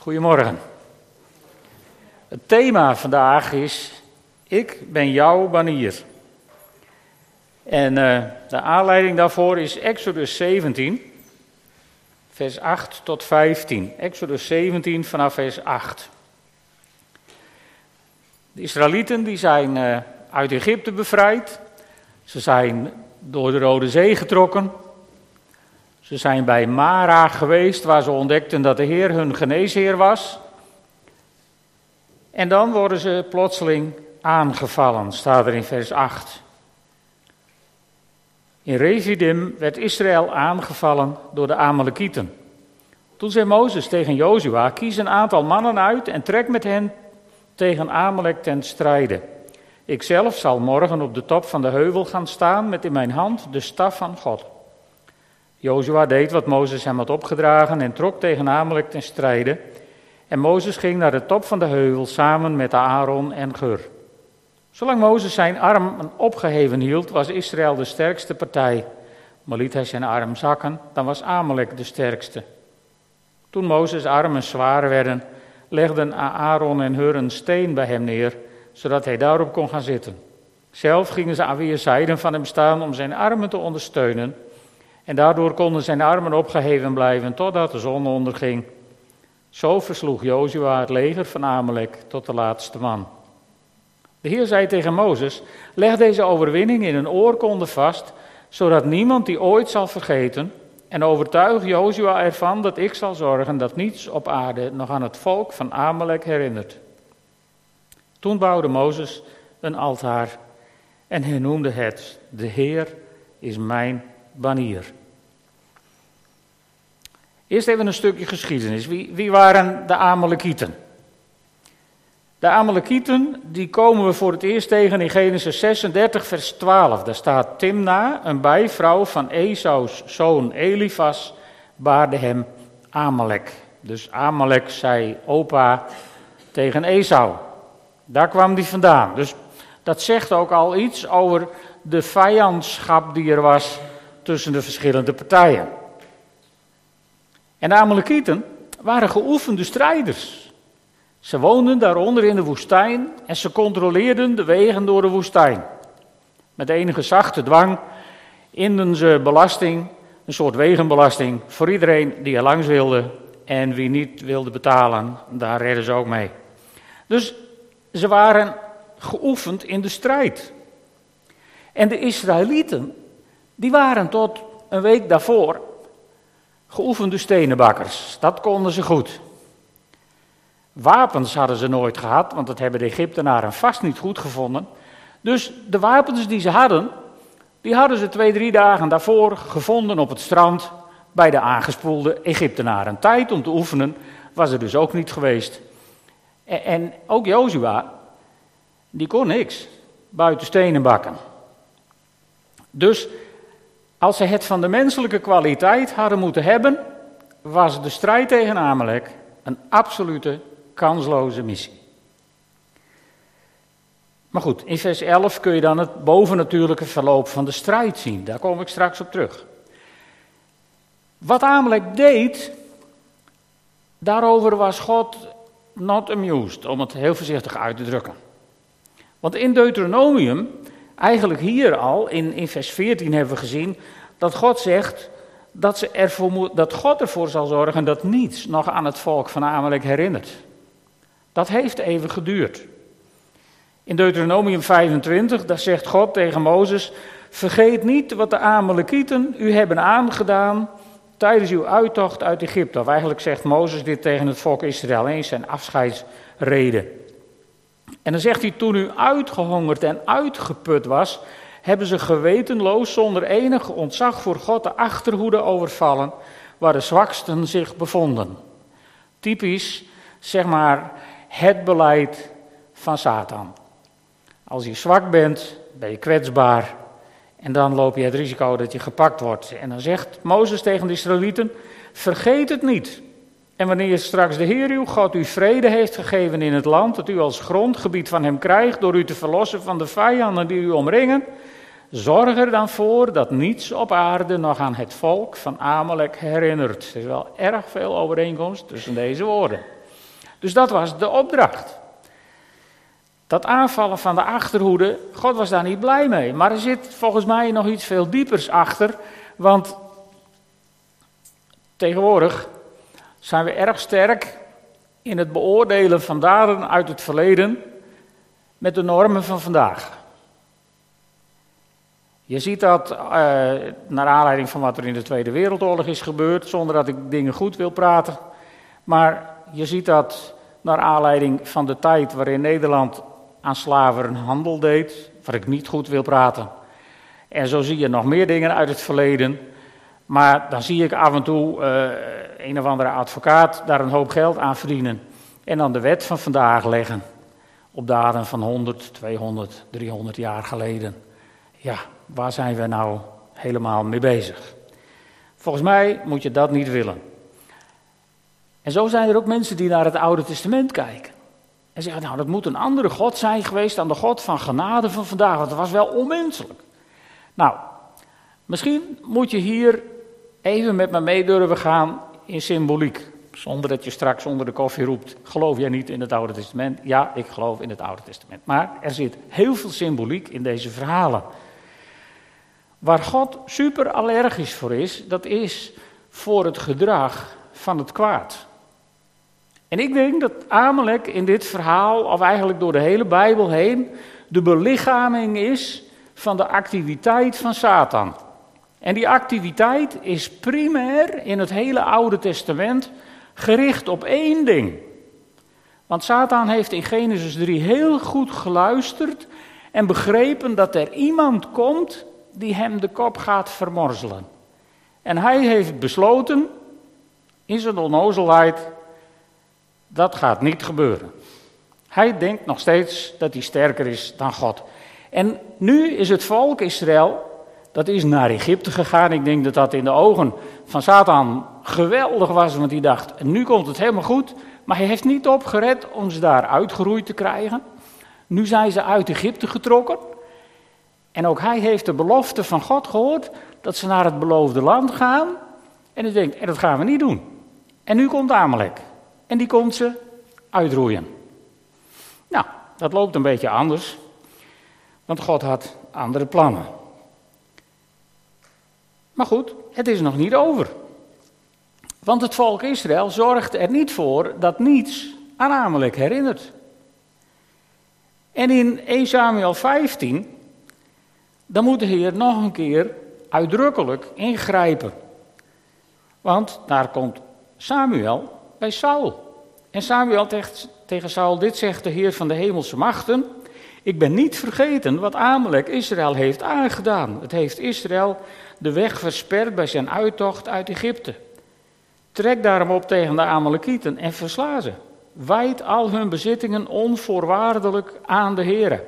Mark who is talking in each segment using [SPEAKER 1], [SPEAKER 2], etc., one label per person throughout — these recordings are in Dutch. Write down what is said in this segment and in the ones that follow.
[SPEAKER 1] Goedemorgen. Het thema vandaag is: Ik ben jouw banier. En uh, de aanleiding daarvoor is Exodus 17, vers 8 tot 15. Exodus 17 vanaf vers 8. De Israëlieten die zijn uh, uit Egypte bevrijd. Ze zijn door de Rode Zee getrokken. Ze zijn bij Mara geweest, waar ze ontdekten dat de Heer hun geneesheer was. En dan worden ze plotseling aangevallen, staat er in vers 8. In Revidim werd Israël aangevallen door de Amalekieten. Toen zei Mozes tegen Jozua: Kies een aantal mannen uit en trek met hen tegen Amalek ten strijde. Ikzelf zal morgen op de top van de heuvel gaan staan met in mijn hand de staf van God. Jozua deed wat Mozes hem had opgedragen en trok tegen Amalek ten strijde. En Mozes ging naar de top van de heuvel samen met Aaron en Gur. Zolang Mozes zijn arm opgeheven hield, was Israël de sterkste partij. Maar liet hij zijn arm zakken, dan was Amalek de sterkste. Toen Mozes' armen zwaar werden, legden Aaron en Hur een steen bij hem neer, zodat hij daarop kon gaan zitten. Zelf gingen ze aan weerszijden van hem staan om zijn armen te ondersteunen. En daardoor konden zijn armen opgeheven blijven totdat de zon onderging. Zo versloeg Jozua het leger van Amalek tot de laatste man. De Heer zei tegen Mozes: Leg deze overwinning in een oorkonde vast, zodat niemand die ooit zal vergeten. En overtuig Jozua ervan dat ik zal zorgen dat niets op aarde nog aan het volk van Amalek herinnert. Toen bouwde Mozes een altaar en hij noemde het: De Heer is mijn banier. Eerst even een stukje geschiedenis. Wie, wie waren de Amalekieten? De Amalekieten, die komen we voor het eerst tegen in Genesis 36, vers 12. Daar staat Timna, een bijvrouw van Esaus zoon Elifas, baarde hem Amalek. Dus Amalek zei opa tegen Esau. Daar kwam die vandaan. Dus dat zegt ook al iets over de vijandschap die er was tussen de verschillende partijen. En de Amalekieten waren geoefende strijders. Ze woonden daaronder in de woestijn en ze controleerden de wegen door de woestijn. Met enige zachte dwang inden ze belasting, een soort wegenbelasting, voor iedereen die er langs wilde. En wie niet wilde betalen, daar redden ze ook mee. Dus ze waren geoefend in de strijd. En de Israëlieten, die waren tot een week daarvoor geoefende stenenbakkers. Dat konden ze goed. Wapens hadden ze nooit gehad, want dat hebben de Egyptenaren vast niet goed gevonden. Dus de wapens die ze hadden, die hadden ze twee, drie dagen daarvoor gevonden op het strand bij de aangespoelde Egyptenaren. Tijd om te oefenen was er dus ook niet geweest. En, en ook Jozua, die kon niks buiten stenen bakken. Dus als ze het van de menselijke kwaliteit hadden moeten hebben, was de strijd tegen Amalek een absolute kansloze missie. Maar goed, in vers 11 kun je dan het bovennatuurlijke verloop van de strijd zien. Daar kom ik straks op terug. Wat Amalek deed, daarover was God not amused, om het heel voorzichtig uit te drukken. Want in Deuteronomium Eigenlijk hier al, in, in vers 14 hebben we gezien, dat God zegt dat, ze ervoor dat God ervoor zal zorgen dat niets nog aan het volk van Amalek herinnert. Dat heeft even geduurd. In Deuteronomium 25, daar zegt God tegen Mozes, vergeet niet wat de Amalekieten u hebben aangedaan tijdens uw uittocht uit Egypte. Of eigenlijk zegt Mozes dit tegen het volk Israël, eens zijn afscheidsreden. En dan zegt hij, toen u uitgehongerd en uitgeput was, hebben ze gewetenloos zonder enig ontzag voor God de achterhoede overvallen, waar de zwaksten zich bevonden. Typisch, zeg maar, het beleid van Satan. Als je zwak bent, ben je kwetsbaar en dan loop je het risico dat je gepakt wordt. En dan zegt Mozes tegen de Israëlieten, vergeet het niet. En wanneer straks de Heer uw God u vrede heeft gegeven in het land, dat u als grondgebied van hem krijgt, door u te verlossen van de vijanden die u omringen, zorg er dan voor dat niets op aarde nog aan het volk van Amalek herinnert. Er is wel erg veel overeenkomst tussen deze woorden. Dus dat was de opdracht. Dat aanvallen van de achterhoede, God was daar niet blij mee. Maar er zit volgens mij nog iets veel diepers achter. Want tegenwoordig zijn we erg sterk in het beoordelen van daden uit het verleden met de normen van vandaag. Je ziet dat uh, naar aanleiding van wat er in de Tweede Wereldoorlog is gebeurd, zonder dat ik dingen goed wil praten. Maar je ziet dat naar aanleiding van de tijd waarin Nederland aan slavenhandel deed, waar ik niet goed wil praten. En zo zie je nog meer dingen uit het verleden. Maar dan zie ik af en toe uh, een of andere advocaat daar een hoop geld aan verdienen. En dan de wet van vandaag leggen. Op daden van 100, 200, 300 jaar geleden. Ja, waar zijn we nou helemaal mee bezig? Volgens mij moet je dat niet willen. En zo zijn er ook mensen die naar het Oude Testament kijken. En zeggen, nou, dat moet een andere God zijn geweest dan de God van genade van vandaag, want dat was wel onmenselijk. Nou, misschien moet je hier even met me mee durven gaan in symboliek. Zonder dat je straks onder de koffie roept, geloof jij niet in het Oude Testament? Ja, ik geloof in het Oude Testament. Maar er zit heel veel symboliek in deze verhalen. Waar God super allergisch voor is, dat is voor het gedrag van het kwaad. En ik denk dat Amalek in dit verhaal, of eigenlijk door de hele Bijbel heen, de belichaming is van de activiteit van Satan. En die activiteit is primair in het hele Oude Testament gericht op één ding. Want Satan heeft in Genesis 3 heel goed geluisterd en begrepen dat er iemand komt die hem de kop gaat vermorzelen. En hij heeft besloten, in zijn onnozelheid, dat gaat niet gebeuren. Hij denkt nog steeds dat hij sterker is dan God. En nu is het volk Israël, dat is naar Egypte gegaan. Ik denk dat dat in de ogen van Satan geweldig was, want hij dacht, nu komt het helemaal goed. Maar hij heeft niet opgered om ze daar uitgeroeid te krijgen. Nu zijn ze uit Egypte getrokken. En ook hij heeft de belofte van God gehoord dat ze naar het beloofde land gaan. En hij denkt, en dat gaan we niet doen. En nu komt Amalek. En die komt ze uitroeien. Nou, dat loopt een beetje anders. Want God had andere plannen. Maar goed, het is nog niet over. Want het volk Israël zorgt er niet voor dat niets aan Amalek herinnert. En in 1 Samuel 15 dan moet de Heer nog een keer uitdrukkelijk ingrijpen. Want daar komt Samuel bij Saul. En Samuel tegen Saul, dit zegt de Heer van de hemelse machten. Ik ben niet vergeten wat Amalek Israël heeft aangedaan. Het heeft Israël de weg versperd bij zijn uittocht uit Egypte. Trek daarom op tegen de Amalekieten en versla ze. Wijd al hun bezittingen onvoorwaardelijk aan de Heer.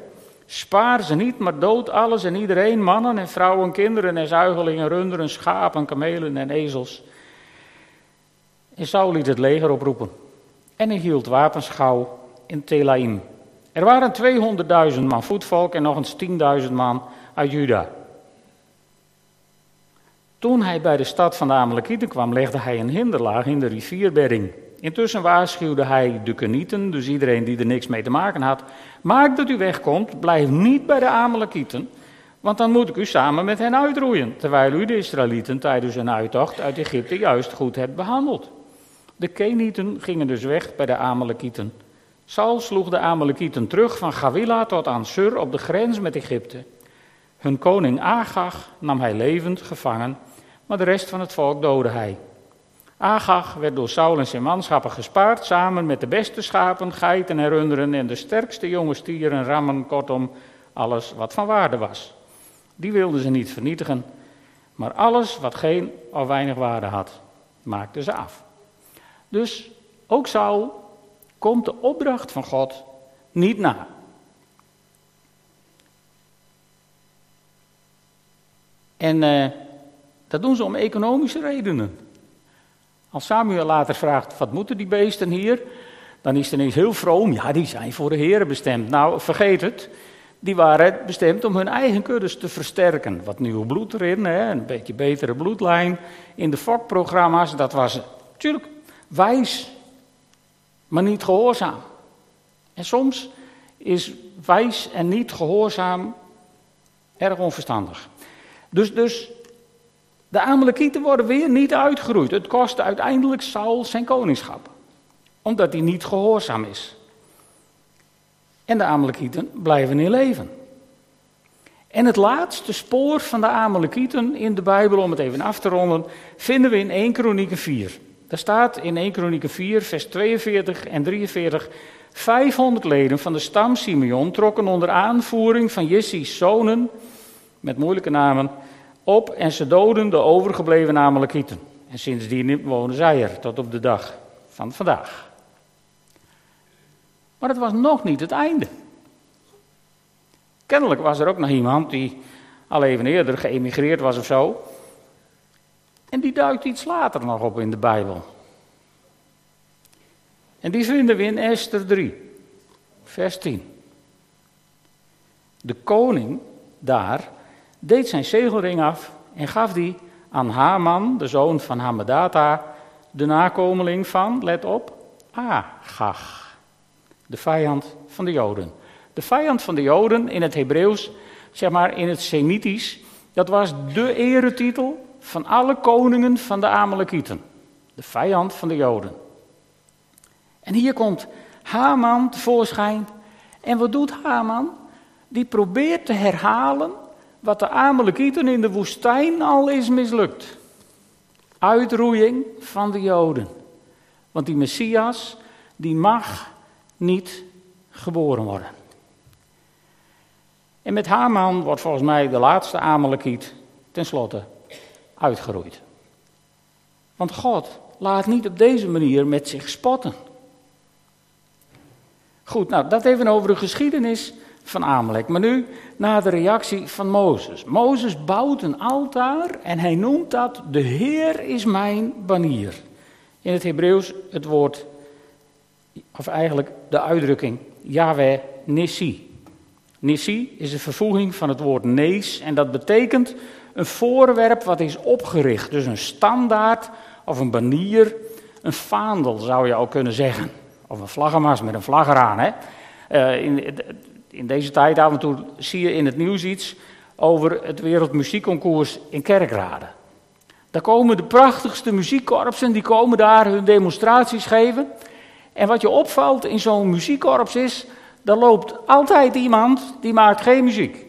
[SPEAKER 1] Spaar ze niet, maar dood alles en iedereen, mannen en vrouwen, kinderen en zuigelingen, runderen, schapen, kamelen en ezels. En Saul liet het leger oproepen. En hij hield wapenschouw in Telaim. Er waren 200.000 man voetvolk en nog eens 10.000 man uit Juda. Toen hij bij de stad van de Amalekieten kwam, legde hij een hinderlaag in de rivierbedding. Intussen waarschuwde hij de Kenieten, dus iedereen die er niks mee te maken had. Maak dat u wegkomt, blijf niet bij de Amalekieten, want dan moet ik u samen met hen uitroeien, terwijl u de Israëlieten tijdens hun uittocht uit Egypte juist goed hebt behandeld. De Kenieten gingen dus weg bij de Amalekieten. Saul sloeg de Amalekieten terug van Gavila tot aan Sur op de grens met Egypte. Hun koning Agag nam hij levend gevangen, maar de rest van het volk doodde hij. Agag werd door Saul en zijn manschappen gespaard, samen met de beste schapen, geiten en runderen en de sterkste jonge stieren, rammen, kortom, alles wat van waarde was. Die wilden ze niet vernietigen, maar alles wat geen of weinig waarde had, maakten ze af. Dus ook Saul komt de opdracht van God niet na. En uh, dat doen ze om economische redenen. Als Samuel later vraagt, wat moeten die beesten hier? Dan is het ineens heel vroom, ja, die zijn voor de heren bestemd. Nou, vergeet het, die waren bestemd om hun eigen kuddes te versterken. Wat nieuw bloed erin, hè, een beetje betere bloedlijn. In de fokprogramma's, dat was natuurlijk wijs. Maar niet gehoorzaam. En soms is wijs en niet gehoorzaam erg onverstandig. Dus, dus de Amalekieten worden weer niet uitgeroeid. Het kost uiteindelijk Saul zijn koningschap, omdat hij niet gehoorzaam is. En de Amalekieten blijven in leven. En het laatste spoor van de Amalekieten in de Bijbel, om het even af te ronden, vinden we in 1 Kronieken 4. Daar staat in 1 Kronieken 4, vers 42 en 43. 500 leden van de stam Simeon trokken onder aanvoering van Jesse's zonen, met moeilijke namen, op en ze doden de overgebleven Amalekieten. En sindsdien wonen zij er tot op de dag van vandaag. Maar het was nog niet het einde. Kennelijk was er ook nog iemand die al even eerder geëmigreerd was of zo. En die duikt iets later nog op in de Bijbel. En die vinden we in Esther 3, vers 10. De koning daar deed zijn zegelring af en gaf die aan Haman, de zoon van Hammedata, de nakomeling van, let op, Agag, de vijand van de Joden. De vijand van de Joden in het Hebreeuws, zeg maar in het Semitisch, dat was de eretitel van alle koningen van de Amalekieten. De vijand van de Joden. En hier komt Haman tevoorschijn. En wat doet Haman? Die probeert te herhalen wat de Amalekieten in de woestijn al is mislukt. Uitroeiing van de Joden. Want die Messias, die mag niet geboren worden. En met Haman wordt volgens mij de laatste Amalekiet tenslotte uitgeroeid. Want God laat niet op deze manier met zich spotten. Goed, nou dat even over de geschiedenis van Amalek. Maar nu naar de reactie van Mozes. Mozes bouwt een altaar en hij noemt dat de Heer is mijn banier. In het Hebreeuws het woord, of eigenlijk de uitdrukking Yahweh Nissi. Nissi is een vervoeging van het woord nees en dat betekent een voorwerp wat is opgericht. Dus een standaard of een banier, een vaandel zou je ook kunnen zeggen. Of een vlaggenmast met een vlag eraan. Hè? Uh, in, in deze tijd af en toe zie je in het nieuws iets over het Wereldmuziekconcours in Kerkrade. Daar komen de prachtigste muziekkorpsen, die komen daar hun demonstraties geven. En wat je opvalt in zo'n muziekkorps is, er loopt altijd iemand die maakt geen muziek.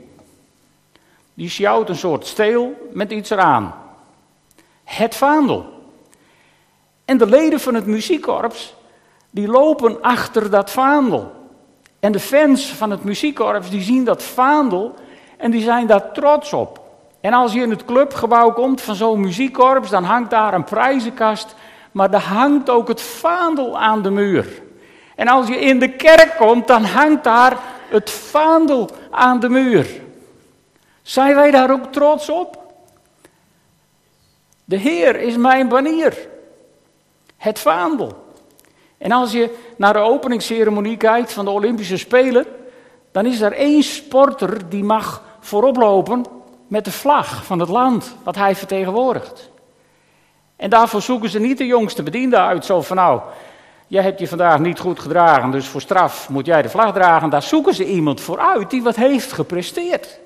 [SPEAKER 1] Die sjouwt een soort steel met iets eraan. Het vaandel. En de leden van het muziekkorps, die lopen achter dat vaandel. En de fans van het muziekkorps die zien dat vaandel en die zijn daar trots op. En als je in het clubgebouw komt van zo'n muziekkorps, dan hangt daar een prijzenkast, maar er hangt ook het vaandel aan de muur. En als je in de kerk komt, dan hangt daar het vaandel aan de muur. Zijn wij daar ook trots op? De Heer is mijn banier. Het vaandel. En als je naar de openingsceremonie kijkt van de Olympische Spelen, dan is er één sporter die mag voorop lopen met de vlag van het land wat hij vertegenwoordigt. En daarvoor zoeken ze niet de jongste bediende uit, zo van nou, jij hebt je vandaag niet goed gedragen, dus voor straf moet jij de vlag dragen. Daar zoeken ze iemand voor uit die wat heeft gepresteerd.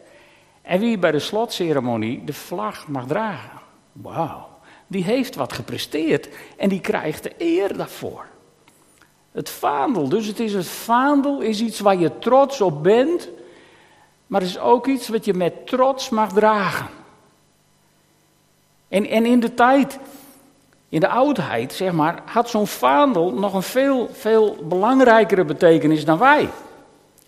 [SPEAKER 1] En wie bij de slotceremonie de vlag mag dragen. Wauw, die heeft wat gepresteerd en die krijgt de eer daarvoor. Het vaandel. Dus het is het vaandel is iets waar je trots op bent, maar het is ook iets wat je met trots mag dragen. En, en in de tijd, in de oudheid, zeg maar, had zo'n vaandel nog een veel, veel belangrijkere betekenis dan wij.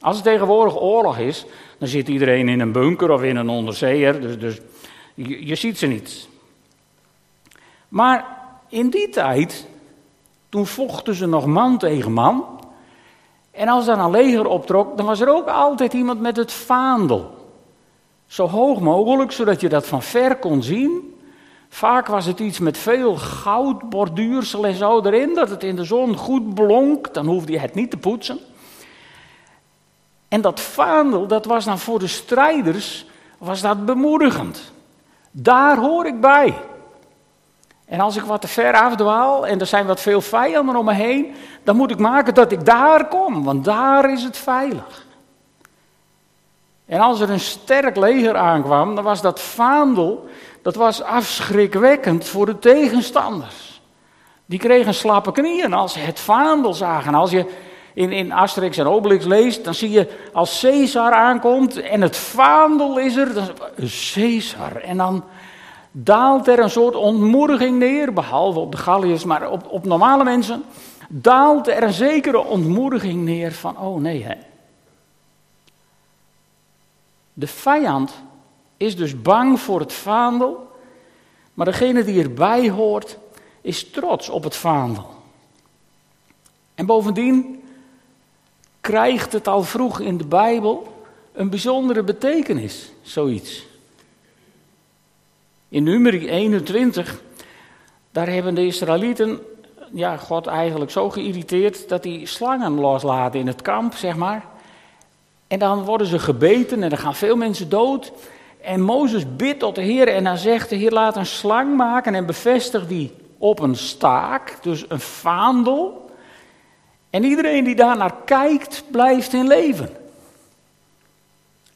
[SPEAKER 1] Als het tegenwoordig oorlog is, dan zit iedereen in een bunker of in een onderzeeër, dus, dus je, ziet ze niet. Maar in die tijd toen vochten ze nog man tegen man. En als dan een leger optrok, dan was er ook altijd iemand met het vaandel. Zo hoog mogelijk, zodat je dat van ver kon zien. Vaak was het iets met veel goud, borduursel en zo erin, dat het in de zon goed blonk. Dan hoefde je het niet te poetsen. En dat vaandel, dat was dan voor de strijders, was dat bemoedigend. Daar hoor ik bij. En als ik wat te ver afdwaal en er zijn wat veel vijanden om me heen, dan moet ik maken dat ik daar kom, want daar is het veilig. En als er een sterk leger aankwam, dan was dat vaandel, dat was afschrikwekkend voor de tegenstanders. Die kregen slappe knieën als ze het vaandel zagen. Als je in, in Asterix en Obelix leest, dan zie je als Caesar aankomt en het vaandel is er, dan Caesar. En dan daalt er een soort ontmoediging neer, behalve op de Galliërs, maar op, op normale mensen, daalt er een zekere ontmoediging neer van, oh nee, hè. De vijand is dus bang voor het vaandel, maar degene die erbij hoort, is trots op het vaandel. En bovendien krijgt het al vroeg in de Bijbel een bijzondere betekenis, zoiets. In nummer 21, daar hebben de Israëlieten ja, God eigenlijk zo geïrriteerd dat hij slangen loslaten in het kamp, zeg maar. En dan worden ze gebeten en dan gaan veel mensen dood. En Mozes bidt tot de Heer en dan zegt de Heer laat een slang maken en bevestig die op een staak, dus een vaandel. En iedereen die daar naar kijkt, blijft in leven.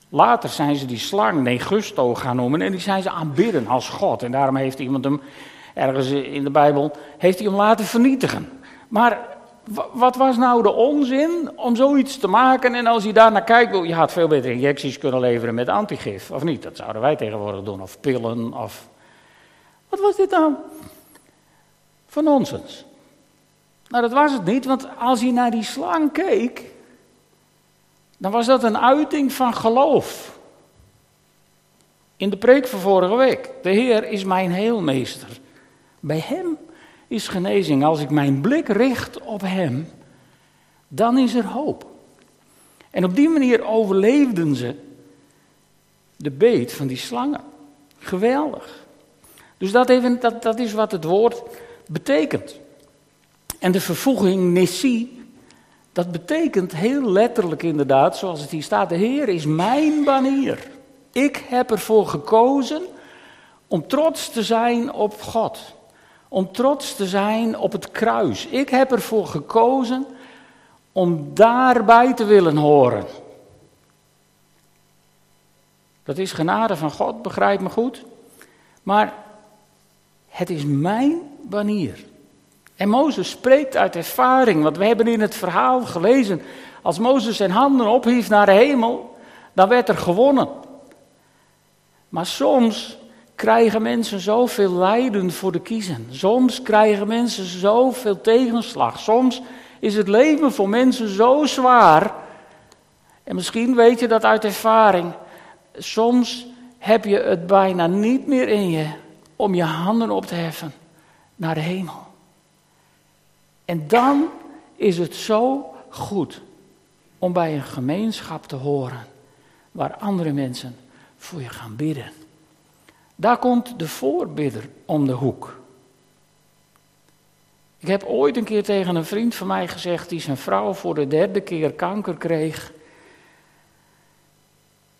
[SPEAKER 1] Later zijn ze die slang Negusto gaan noemen en die zijn ze aanbidden als God. En daarom heeft iemand hem, ergens in de Bijbel, heeft hij hem laten vernietigen. Maar wat was nou de onzin om zoiets te maken? En als je daar naar kijkt, je had veel beter injecties kunnen leveren met antigif, of niet? Dat zouden wij tegenwoordig doen, of pillen, of... Wat was dit nou? Van nonsens. Nou, dat was het niet, want als je naar die slang keek, dan was dat een uiting van geloof. In de preek van vorige week. De Heer is mijn heelmeester. Bij Hem is genezing. Als ik mijn blik richt op Hem, dan is er hoop. En op die manier overleefden ze de beet van die slangen. Geweldig. Dus dat, even, dat, dat is wat het woord betekent. En de vervoeging Nessie dat betekent heel letterlijk inderdaad, zoals het hier staat, de Heer is mijn banier. Ik heb ervoor gekozen om trots te zijn op God. Om trots te zijn op het kruis. Ik heb ervoor gekozen om daarbij te willen horen. Dat is genade van God, begrijp me goed. Maar het is mijn banier. En Mozes spreekt uit ervaring, want we hebben in het verhaal gelezen, als Mozes zijn handen ophief naar de hemel, dan werd er gewonnen. Maar soms krijgen mensen zoveel lijden voor de kiezen. Soms krijgen mensen zoveel tegenslag. Soms is het leven voor mensen zo zwaar. En misschien weet je dat uit ervaring. Soms heb je het bijna niet meer in je om je handen op te heffen naar de hemel. En dan is het zo goed om bij een gemeenschap te horen waar andere mensen voor je gaan bidden. Daar komt de voorbidder om de hoek. Ik heb ooit een keer tegen een vriend van mij gezegd die zijn vrouw voor de derde keer kanker kreeg.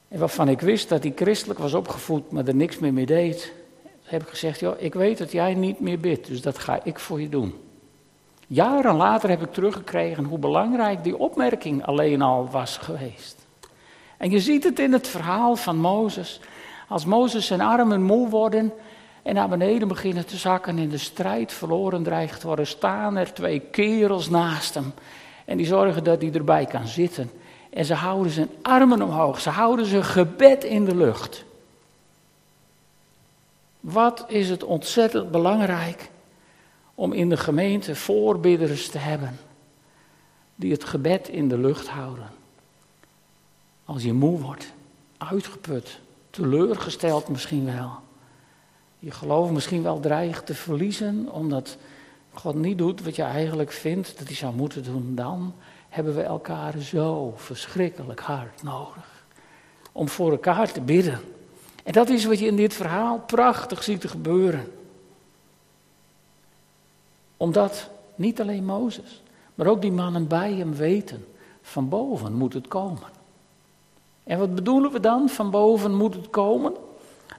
[SPEAKER 1] En waarvan ik wist dat hij christelijk was opgevoed, maar er niks meer mee deed. Heb ik gezegd, joh, ik weet dat jij niet meer bidt, dus dat ga ik voor je doen. Jaren later heb ik teruggekregen hoe belangrijk die opmerking alleen al was geweest. En je ziet het in het verhaal van Mozes. Als Mozes zijn armen moe worden en naar beneden beginnen te zakken en de strijd verloren dreigt te worden, staan er twee kerels naast hem. En die zorgen dat hij erbij kan zitten. En ze houden zijn armen omhoog, ze houden zijn gebed in de lucht. Wat is het ontzettend belangrijk om in de gemeente voorbidders te hebben die het gebed in de lucht houden. Als je moe wordt, uitgeput, teleurgesteld misschien wel. Je geloof misschien wel dreigt te verliezen omdat God niet doet wat je eigenlijk vindt dat hij zou moeten doen. Dan hebben we elkaar zo verschrikkelijk hard nodig om voor elkaar te bidden. En dat is wat je in dit verhaal prachtig ziet gebeuren omdat niet alleen Mozes, maar ook die mannen bij hem weten, van boven moet het komen. En wat bedoelen we dan, van boven moet het komen?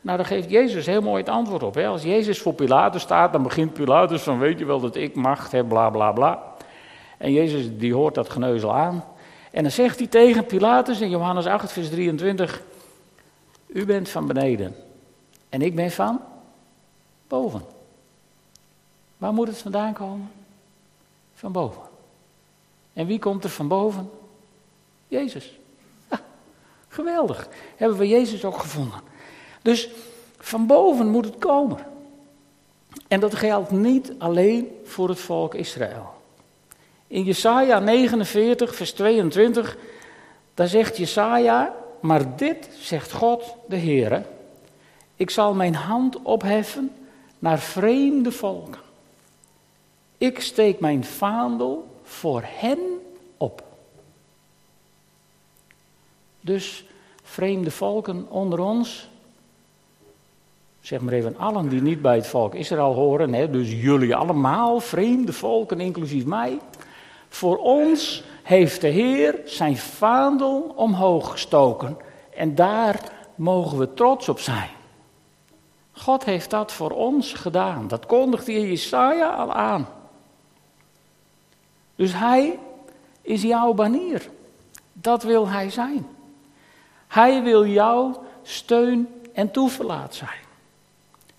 [SPEAKER 1] Nou, daar geeft Jezus heel mooi het antwoord op. Hè? Als Jezus voor Pilatus staat, dan begint Pilatus van, weet je wel dat ik macht heb, bla bla bla. En Jezus die hoort dat geneuzel aan. En dan zegt hij tegen Pilatus in Johannes 8, vers 23, u bent van beneden en ik ben van boven. Waar moet het vandaan komen? Van boven. En wie komt er van boven? Jezus. geweldig. Hebben we Jezus ook gevonden. Dus van boven moet het komen. En dat geldt niet alleen voor het volk Israël. In Jesaja 49, vers 22, daar zegt Jesaja, maar dit zegt God de Heere, ik zal mijn hand opheffen naar vreemde volken. Ik steek mijn vaandel voor hen op. Dus vreemde volken onder ons, zeg maar even allen die niet bij het volk Israël horen, hè, dus jullie allemaal, vreemde volken, inclusief mij. Voor ons heeft de Heer zijn vaandel omhoog gestoken en daar mogen we trots op zijn. God heeft dat voor ons gedaan. Dat kondigde in Jesaja al aan. Dus hij is jouw banier. Dat wil hij zijn. Hij wil jouw steun en toeverlaat zijn.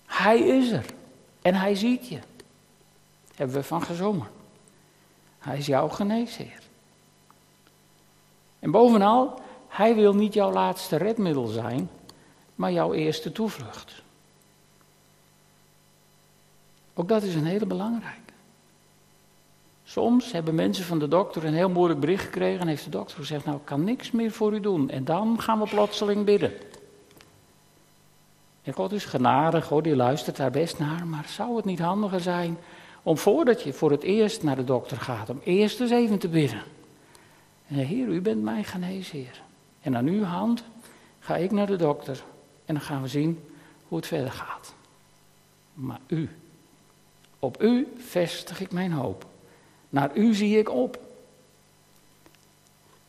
[SPEAKER 1] Hij is er en hij ziet je. Hebben we van gezongen. Hij is jouw geneesheer. En bovenal, hij wil niet jouw laatste redmiddel zijn, maar jouw eerste toevlucht. Ook dat is een hele belangrijke. Soms hebben mensen van de dokter een heel moeilijk bericht gekregen en heeft de dokter gezegd, nou ik kan niks meer voor u doen. En dan gaan we plotseling bidden. En God is genadig, hoor, die luistert daar best naar, maar zou het niet handiger zijn om voordat je voor het eerst naar de dokter gaat, om eerst eens even te bidden. En Heer, u bent mijn geneesheer. En aan uw hand ga ik naar de dokter en dan gaan we zien hoe het verder gaat. Maar u, op u vestig ik mijn hoop. Naar u zie ik op.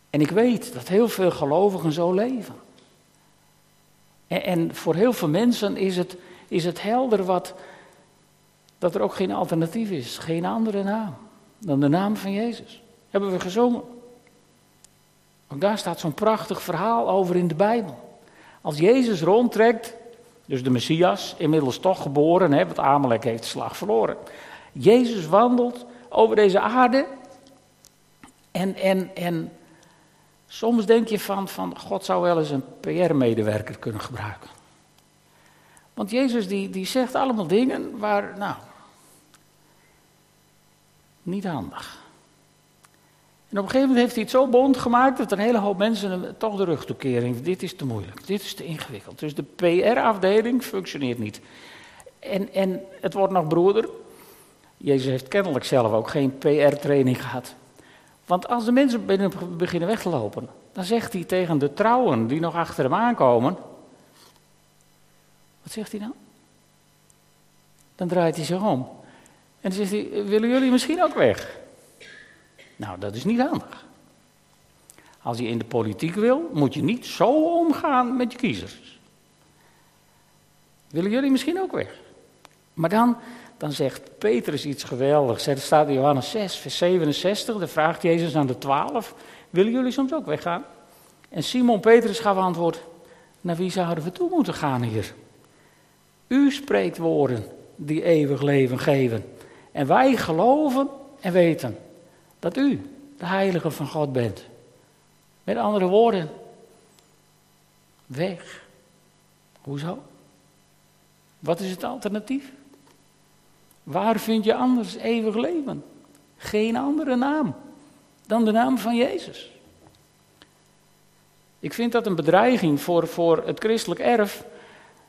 [SPEAKER 1] En ik weet dat heel veel gelovigen zo leven. En, en voor heel veel mensen is het, is het helder wat, dat er ook geen alternatief is, geen andere naam dan de naam van Jezus. Hebben we gezongen. Ook daar staat zo'n prachtig verhaal over in de Bijbel. Als Jezus rondtrekt, dus de Messias, inmiddels toch geboren, hè, want Amalek heeft de slag verloren. Jezus wandelt over deze aarde en, en, en soms denk je van, van God zou wel eens een PR-medewerker kunnen gebruiken. Want Jezus die, die zegt allemaal dingen waar, nou, niet handig. En op een gegeven moment heeft hij het zo bond gemaakt dat een hele hoop mensen hem toch de rug toekeren. Dit is te moeilijk, dit is te ingewikkeld. Dus de PR-afdeling functioneert niet. En, en het wordt nog broeder. Jezus heeft kennelijk zelf ook geen PR-training gehad. Want als de mensen beginnen weg te lopen, dan zegt hij tegen de trouwen die nog achter hem aankomen. Wat zegt hij dan? Dan draait hij zich om. En dan zegt hij: Willen jullie misschien ook weg? Nou, dat is niet handig. Als je in de politiek wil, moet je niet zo omgaan met je kiezers. Willen jullie misschien ook weg? Maar dan, dan zegt Petrus iets geweldigs. Er staat in Johannes 6, vers 67. Dan vraagt Jezus aan de twaalf: Willen jullie soms ook weggaan? En Simon Petrus gaf antwoord: Naar wie zouden we toe moeten gaan hier? U spreekt woorden die eeuwig leven geven. En wij geloven en weten dat u de heilige van God bent. Met andere woorden, weg. Hoezo? Wat is het alternatief? Waar vind je anders eeuwig leven? Geen andere naam dan de naam van Jezus. Ik vind dat een bedreiging voor, voor het christelijk erf,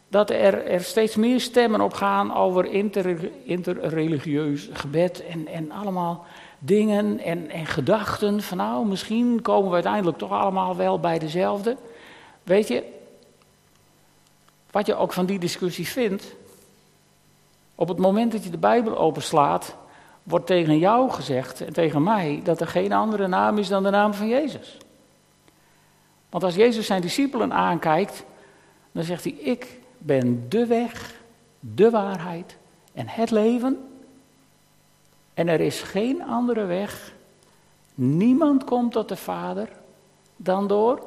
[SPEAKER 1] dat er, er steeds meer stemmen op gaan over inter, interreligieus gebed en, en allemaal dingen en, en gedachten van nou, misschien komen we uiteindelijk toch allemaal wel bij dezelfde. Weet je, wat je ook van die discussie vindt, op het moment dat je de Bijbel openslaat, wordt tegen jou gezegd en tegen mij dat er geen andere naam is dan de naam van Jezus. Want als Jezus zijn discipelen aankijkt, dan zegt hij, ik ben de weg, de waarheid en het leven. En er is geen andere weg. Niemand komt tot de Vader dan door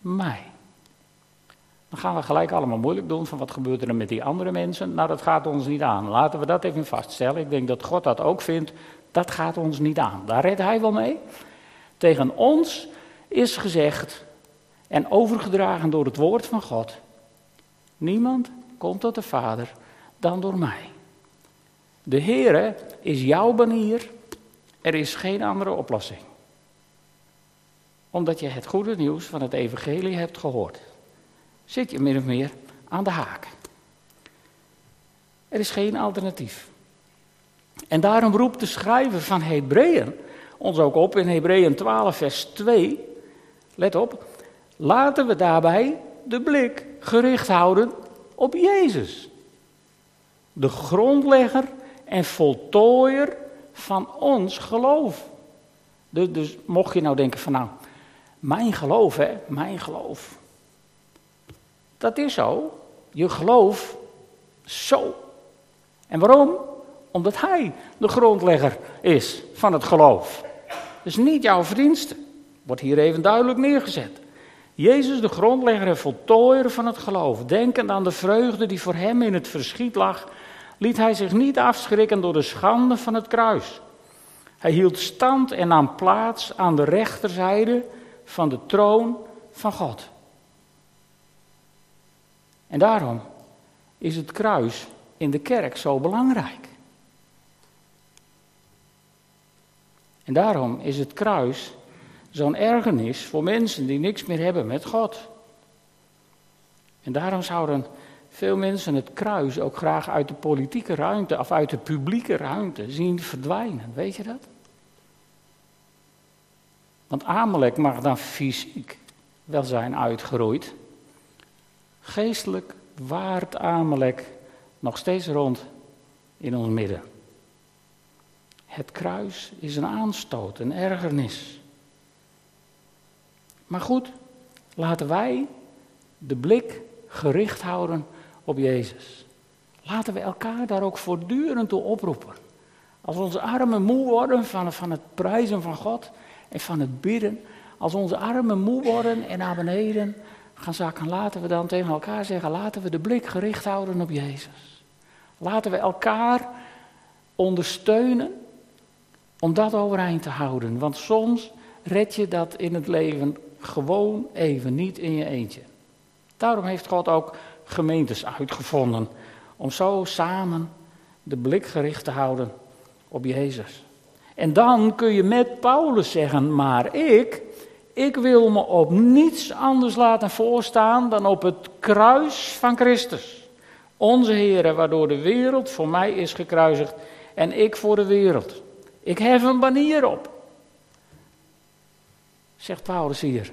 [SPEAKER 1] mij. Dan gaan we gelijk allemaal moeilijk doen van wat gebeurt er met die andere mensen. Nou, dat gaat ons niet aan. Laten we dat even vaststellen. Ik denk dat God dat ook vindt. Dat gaat ons niet aan. Daar redt hij wel mee. Tegen ons is gezegd en overgedragen door het woord van God. Niemand komt tot de Vader dan door mij. De Heere is jouw banier. Er is geen andere oplossing. Omdat je het goede nieuws van het evangelie hebt gehoord. Zit je min of meer aan de haak. Er is geen alternatief. En daarom roept de schrijver van Hebreeën ons ook op in Hebreeën 12, vers 2. Let op. Laten we daarbij de blik gericht houden op Jezus. De grondlegger en voltooier van ons geloof. Dus, dus mocht je nou denken van nou, mijn geloof hè, mijn geloof. Dat is zo. Je geloof zo. En waarom? Omdat hij de grondlegger is van het geloof. Dus niet jouw verdienste. Wordt hier even duidelijk neergezet. Jezus, de grondlegger en voltooier van het geloof, denkend aan de vreugde die voor hem in het verschiet lag, liet hij zich niet afschrikken door de schande van het kruis. Hij hield stand en nam plaats aan de rechterzijde van de troon van God. En daarom is het kruis in de kerk zo belangrijk. En daarom is het kruis zo'n ergernis voor mensen die niks meer hebben met God. En daarom zouden veel mensen het kruis ook graag uit de politieke ruimte of uit de publieke ruimte zien verdwijnen. Weet je dat? Want Amalek mag dan fysiek wel zijn uitgeroeid. Geestelijk waart Amalek nog steeds rond in ons midden. Het kruis is een aanstoot, een ergernis. Maar goed, laten wij de blik gericht houden op Jezus. Laten we elkaar daar ook voortdurend toe oproepen. Als onze armen moe worden van, van het prijzen van God en van het bidden. Als onze armen moe worden en naar beneden gaan zakken, laten we dan tegen elkaar zeggen: laten we de blik gericht houden op Jezus. Laten we elkaar ondersteunen om dat overeind te houden. Want soms red je dat in het leven gewoon even niet in je eentje. Daarom heeft God ook gemeentes uitgevonden. Om zo samen de blik gericht te houden op Jezus. En dan kun je met Paulus zeggen, maar ik, ik wil me op niets anders laten voorstaan dan op het kruis van Christus. Onze Heer, waardoor de wereld voor mij is gekruisigd en ik voor de wereld. Ik hef een banier op. Zegt Paulus hier.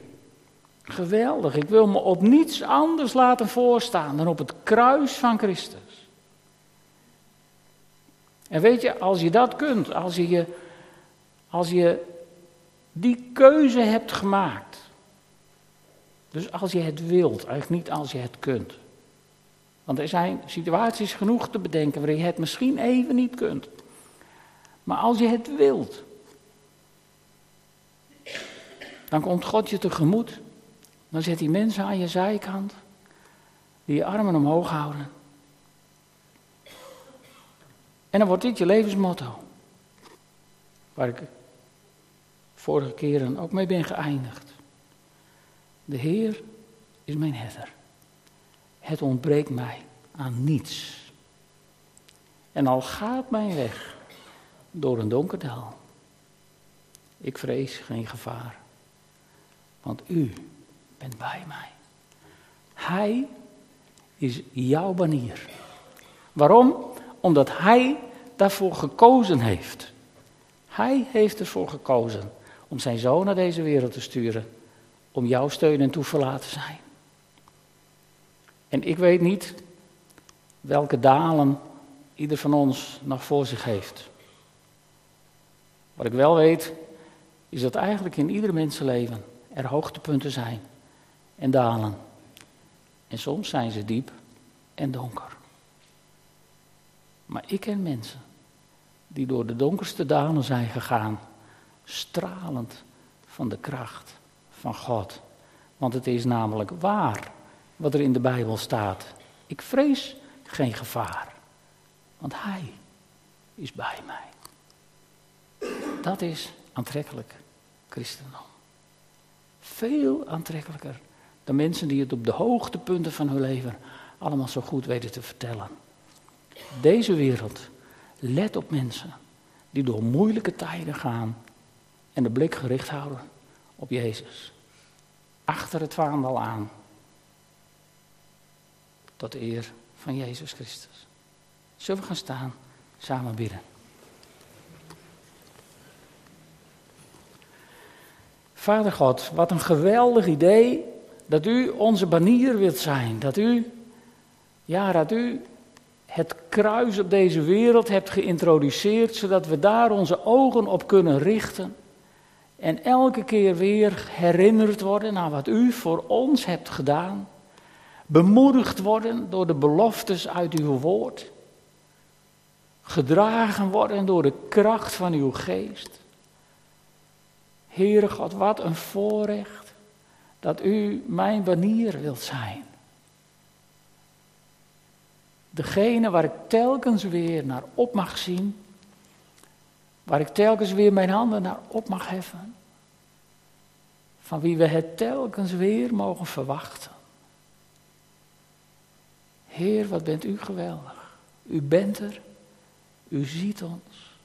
[SPEAKER 1] Geweldig, ik wil me op niets anders laten voorstaan dan op het kruis van Christus. En weet je, als je dat kunt, als je, als je die keuze hebt gemaakt. Dus als je het wilt, eigenlijk niet als je het kunt. Want er zijn situaties genoeg te bedenken waarin je het misschien even niet kunt. Maar als je het wilt, dan komt God je tegemoet. Dan zet hij mensen aan je zijkant die je armen omhoog houden. En dan wordt dit je levensmotto. Waar ik vorige keren ook mee ben geëindigd. De Heer is mijn herder. Het ontbreekt mij aan niets. En al gaat mijn weg door een donker dal. Ik vrees geen gevaar, want u bent bij mij. Hij is jouw banier. Waarom? Omdat hij daarvoor gekozen heeft. Hij heeft ervoor gekozen om zijn zoon naar deze wereld te sturen, om jouw steun en toeverlaat te zijn. En ik weet niet welke dalen ieder van ons nog voor zich heeft. Wat ik wel weet, is dat eigenlijk in ieder mensenleven er hoogtepunten zijn en dalen. En soms zijn ze diep en donker. Maar ik ken mensen die door de donkerste dalen zijn gegaan, stralend van de kracht van God. Want het is namelijk waar wat er in de Bijbel staat. Ik vrees geen gevaar, want Hij is bij mij. Dat is aantrekkelijk christendom. Veel aantrekkelijker dan mensen die het op de hoogtepunten van hun leven allemaal zo goed weten te vertellen. Deze wereld let op mensen die door moeilijke tijden gaan en de blik gericht houden op Jezus. Achter het vaandel aan. Tot eer van Jezus Christus. Zullen we gaan staan, samen bidden. Vader God, wat een geweldig idee dat u onze banier wilt zijn. Dat u, ja, dat u het kruis op deze wereld hebt geïntroduceerd, zodat we daar onze ogen op kunnen richten. En elke keer weer herinnerd worden aan wat u voor ons hebt gedaan. Bemoedigd worden door de beloftes uit uw woord. Gedragen worden door de kracht van uw geest. Heere God, wat een voorrecht dat u mijn banier wilt zijn. Degene waar ik telkens weer naar op mag zien, waar ik telkens weer mijn handen naar op mag heffen, van wie we het telkens weer mogen verwachten. Heer, wat bent u geweldig. U bent er, u ziet ons,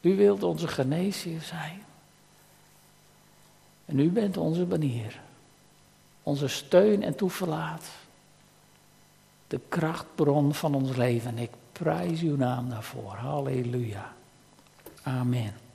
[SPEAKER 1] u wilt onze geneesheer zijn. En u bent onze banier, onze steun en toeverlaat, de krachtbron van ons leven. Ik prijs uw naam daarvoor. Halleluja. Amen.